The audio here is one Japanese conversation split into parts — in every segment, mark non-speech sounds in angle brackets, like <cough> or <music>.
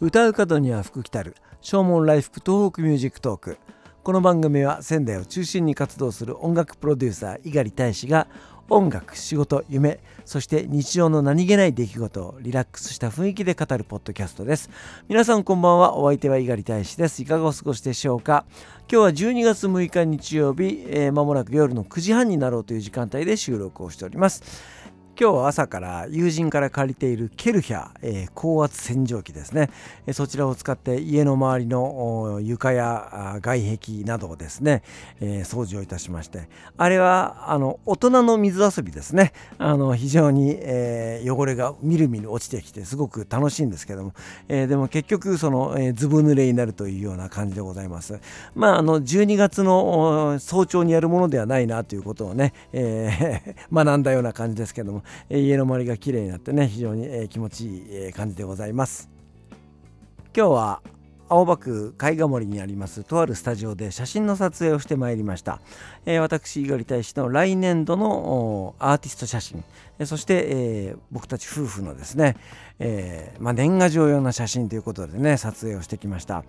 歌う門には福来たる。唱門来福東北 MUSIC TALK。この番組は仙台を中心に活動する音楽プロデューサー猪狩大使が音楽仕事夢そして日常の何気ない出来事をリラックスした雰囲気で語るポッドキャストです。皆さんこんばんは。お相手は猪狩大使です。いかがお過ごしでしょうか？今日は12月6日日曜日、えー、間もなく夜の9時半になろうという時間帯で収録をしております。今日は朝から友人から借りているケルヒャ、えー、高圧洗浄機ですね、えそちらを使って家の周りの床や外壁などをですね、えー、掃除をいたしまして。あれはあの大人の水遊びですね。あの非常に、えー、汚れがみるみる落ちてきてすごく楽しいんですけども、えでも結局その、えずぶ濡れになるというような感じでございます。まああの12月の早朝にやるものではないなということをね、え <laughs> 学んだような感じですけども。家の周りが綺麗になってね非常に気持ちいい感じでございます。今日は青葉区絵画森にありますとあるスタジオで写真の撮影をしてまいりました、えー、私猪狩大使の来年度のアーティスト写真。そして、え、僕たち夫婦のですね、え、ま、年賀状用の写真ということでね撮影をしてきました。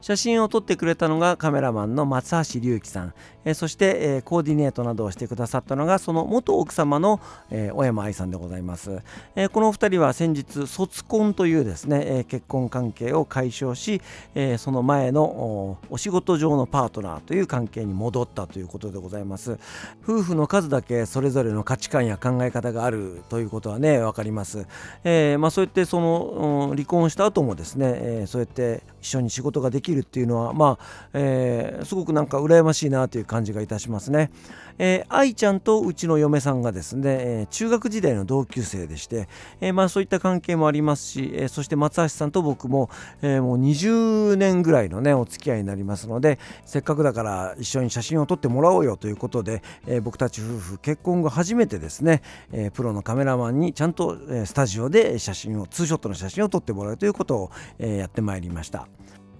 写真を撮ってくれたのがカメラマンの松橋隆樹さん、え、そして、えコーディネートなどをしてくださったのがその元奥様の、え小山愛さんでございます、えこのお二人は先日卒婚というですね、え結婚関係を解消し、えその前のお仕事上のパートナーという関係に戻ったということででございます。夫婦の数だけそれぞれの価値観や考え方があるということはね分かります、えー、まあ、そうやってその離婚した後もですね、えー、そうやって一緒に仕事ができるっていうのはまあ、えー、すごくなんか羨ましいなという感じがいたしますね。えー、愛ちゃんとうちの嫁さんがですね、え、中学時代の同級生でして、え、まあそういった関係もありますし、え、そして松橋さんと僕も、え、もう20年ぐらいのねお付き合いになりますのでせっかくだから一緒に写真を撮ってもらおうよということで、え、僕たち夫婦結婚後初めてですね、え、プロのカメラマンにちゃんと、スタジオで写真をツーショットの写真を撮ってもらうということを、え、やってまいりました。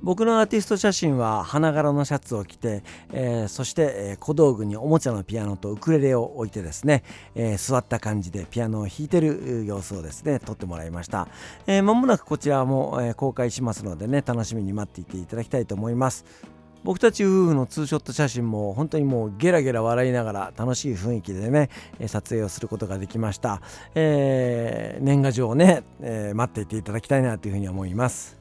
僕のアーティスト写真は花柄のシャツを着て、えー、そして、小道具におもちゃのピアノとウクレレを置いてですね、えー、座った感じでピアノを弾いてる様子をですね撮ってもらいました、えー、もなくこちらも、公開しますのでね楽しみに待っていていただきたいと思います。僕たち夫婦のツーショット写真も本当にもうゲラゲラ笑いながら楽しい雰囲気でね撮影をすることができました、え、年賀状をね、え、待っていていただきたいなというふうに思います。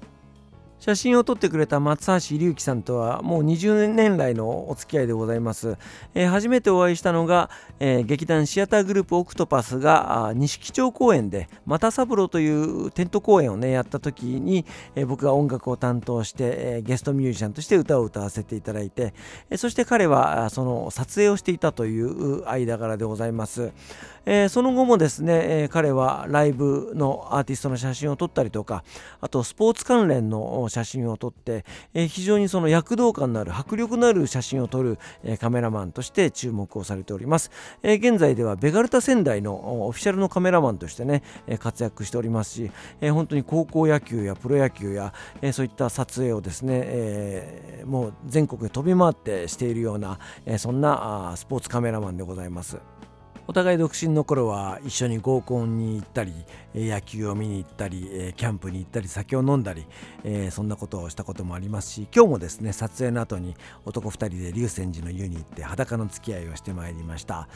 写真を撮ってくれた松橋隆樹さんとはもう20年来のお付き合いでございます。えー、初めてお会いしたのが、えー、劇団シアターグループオクトパスが錦町公演で「又三郎」というテント公演をねやった時に、えー、僕が音楽を担当して、えゲストミュージシャンとして歌を歌わせていただいて、えそして彼はその撮影をしていたという間柄でございます。え、その後もですね、え、彼はライブのアーティストの写真を撮ったりとかあとスポーツ関連の写写真を撮って、えー、非常にその躍動感のある迫力のある写真を撮る、えカメラマンとして注目をされております、え現在ではベガルタ仙台のオフィシャルのカメラマンとしてね、え活躍しておりますし、え本当に高校野球やプロ野球や、えそういった撮影をですね、えもう全国で飛び回ってしているような、えそんなスポーツカメラマンでございます。お互い独身の頃は一緒に合コンに行ったり野球を見に行ったりキャンプに行ったり酒を飲んだりそんなことをしたこともありますし今日もですね撮影の後に男2人で龍泉寺の湯に行って裸の付き合いをしてまいりました。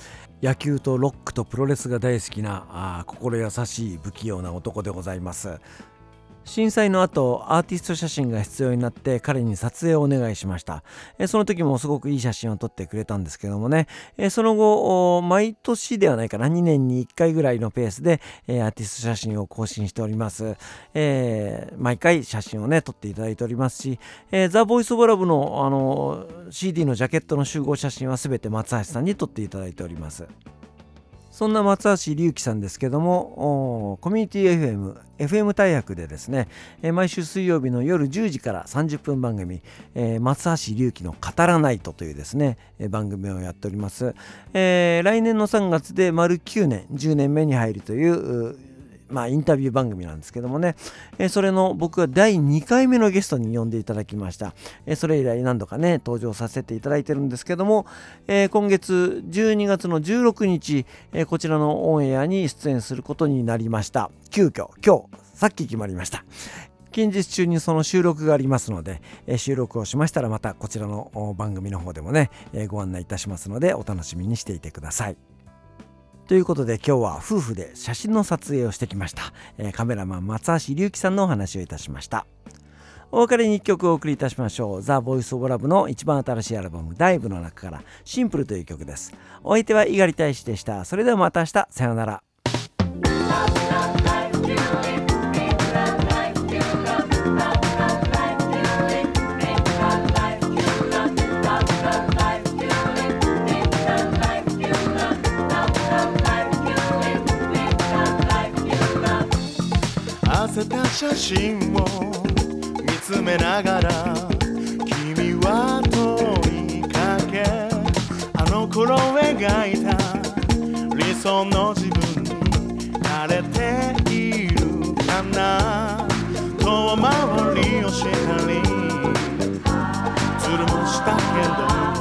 野球とロックとプロレスが大好きなあ心優しい不器用な男でございます。震災の後アーティスト写真が必要になって彼に撮影をお願いしました。えその時もすごくいい写真を撮ってくれたんですけどもね。えその後毎年ではないかな2年に1回ぐらいのペースでえアーティスト写真を更新しております、えー、毎回写真をね撮っていただいておりますし、えー、ザ・ボイス・オブ・ラブのあの CD のジャケットの集合写真は全て松橋さんに撮っていただいております。そんな松橋隆樹さんですけどもコミュニティ FM FM 大白でですね、毎週水曜日の夜10時から30分番組、松橋隆樹の語らないとというですね、番組をやっております、来年の3月で丸9年10年目に入るというまあ、インタビュー番組なんですけどもね、えー、それの僕は第2回目のゲストに呼んでいただきました、えー、それ以来何度かね登場させていただいてるんですけども、えー、今月12月の16日、えこちらのオンエアに出演することになりました。急遽今日さっき決まりました。近日中にその収録がありますので、え収録をしましたらまたこちらの番組の方でもね、えご案内いたしますのでお楽しみにしていてください。ということで今日は夫婦で写真の撮影をしてきました、えカメラマン松橋隆樹さんのお話をいたしました。お別れに1曲お送りいたしましょう。ザ・ボイス・オブ・ラブの一番新しいアルバム「ダイブの中から「シンプル」という曲です。お相手は猪狩大使でした。それではまた明日。さようなら。写真を見つめながら君は問いかけあの頃描いた理想の自分に慣れているかな。遠回りをしたりつるもしたけど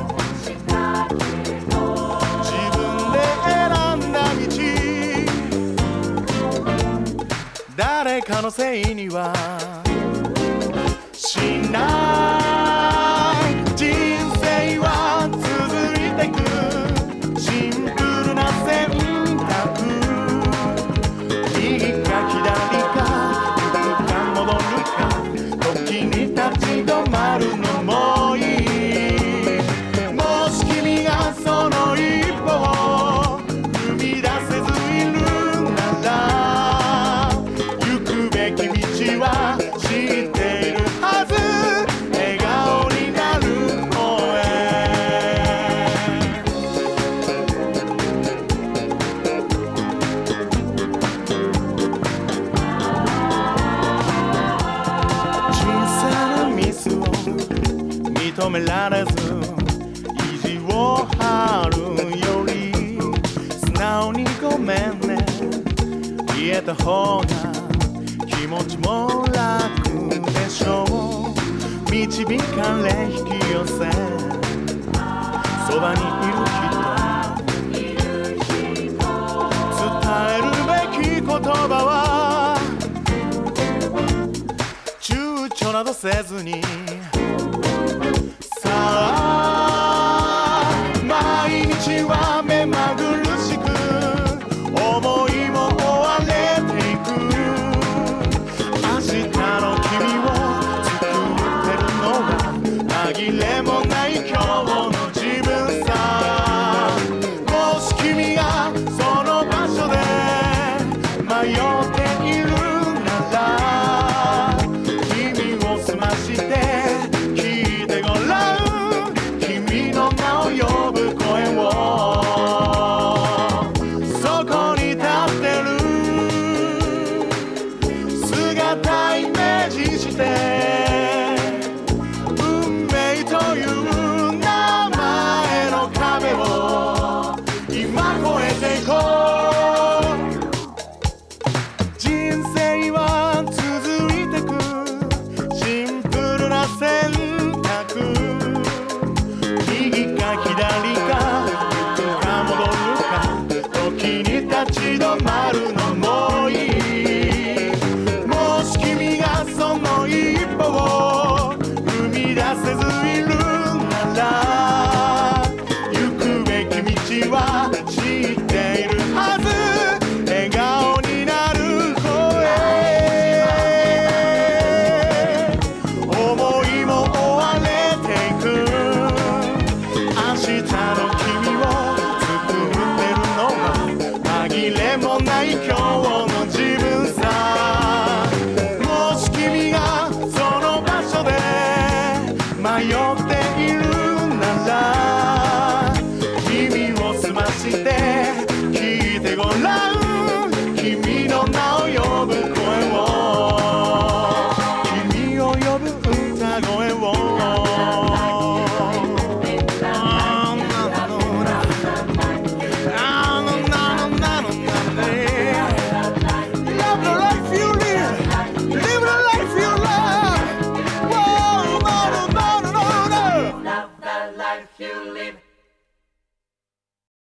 誰かのせいには。しない。認められず意地を張るより素直にごめんね。言えた方が気持ちも楽でしょう。導かれ引き寄せ。そばにいる人。伝えるべき言葉は躊躇などせずに時に立